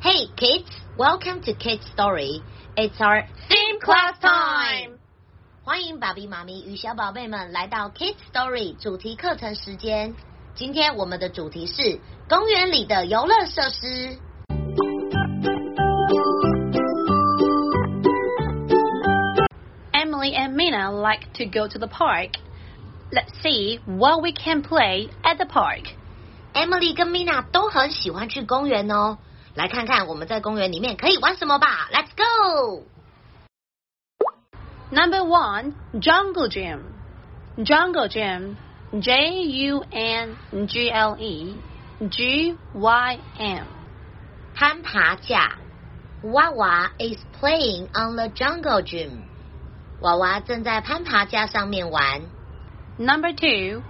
Hey kids, welcome to Kids Story. It's our Theme class time. 欢迎爸比妈咪与小宝贝们来到 Kids Story 主题课程时间。今天我们的主题是公园里的游乐设施。 Emily and Mina like to go to the park. Let's see what we can play at the park. Emily 跟 Mina 都很喜欢去公园哦。来看看我们在公园里面可以玩什么吧。Let's go！ Number one, Jungle Gym. Jungle Gym. J U N G L E G Y M. 攀爬架。娃娃 is playing on the jungle gym。娃娃正在攀爬架上面玩。 Number two,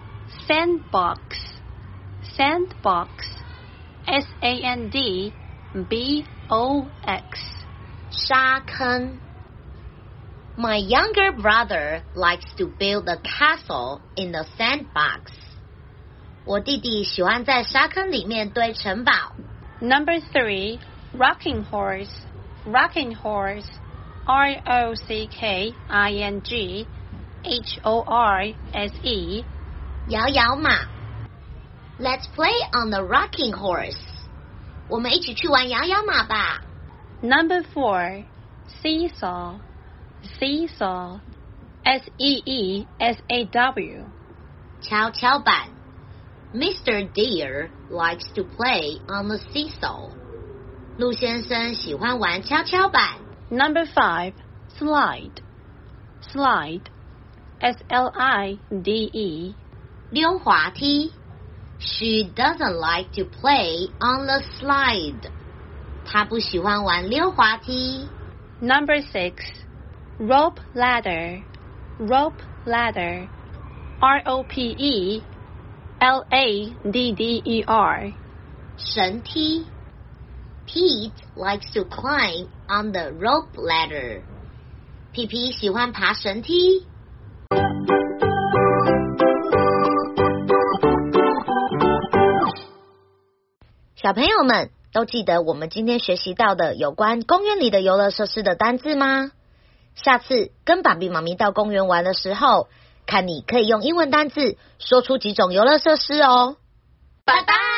Sandbox. Sandbox. S A N D B O X. 沙坑。My younger brother likes to build a castle in the sandbox. 我弟弟喜欢在沙坑里面堆城堡。 Number three, Rocking Horse. Rocking Horse. R O C K I N G H O R S E. 摇摇马。 Let's play on the rocking horse. 我们一起去玩摇摇马吧。 Number four, Seesaw. Seesaw. S E E S A W. 跷跷板。Mr. Deer likes to play on the seesaw. 陆先生喜欢玩跷跷板。 Number five, Slide. Slide. S L I D E. 溜滑梯。 She doesn't like to play on the slide. 她不喜欢玩溜滑梯。 Number six, rope ladder. Rope ladder. R O P E L A D D E R. 绳梯。Pete likes to climb on the rope ladder. 皮皮喜欢爬绳梯。 小朋友们都记得我们今天学习到的有关公园里的游乐设施的单字吗？下次跟爸比妈咪到公园玩的时候，看你可以用英文单字说出几种游乐设施哦。拜拜。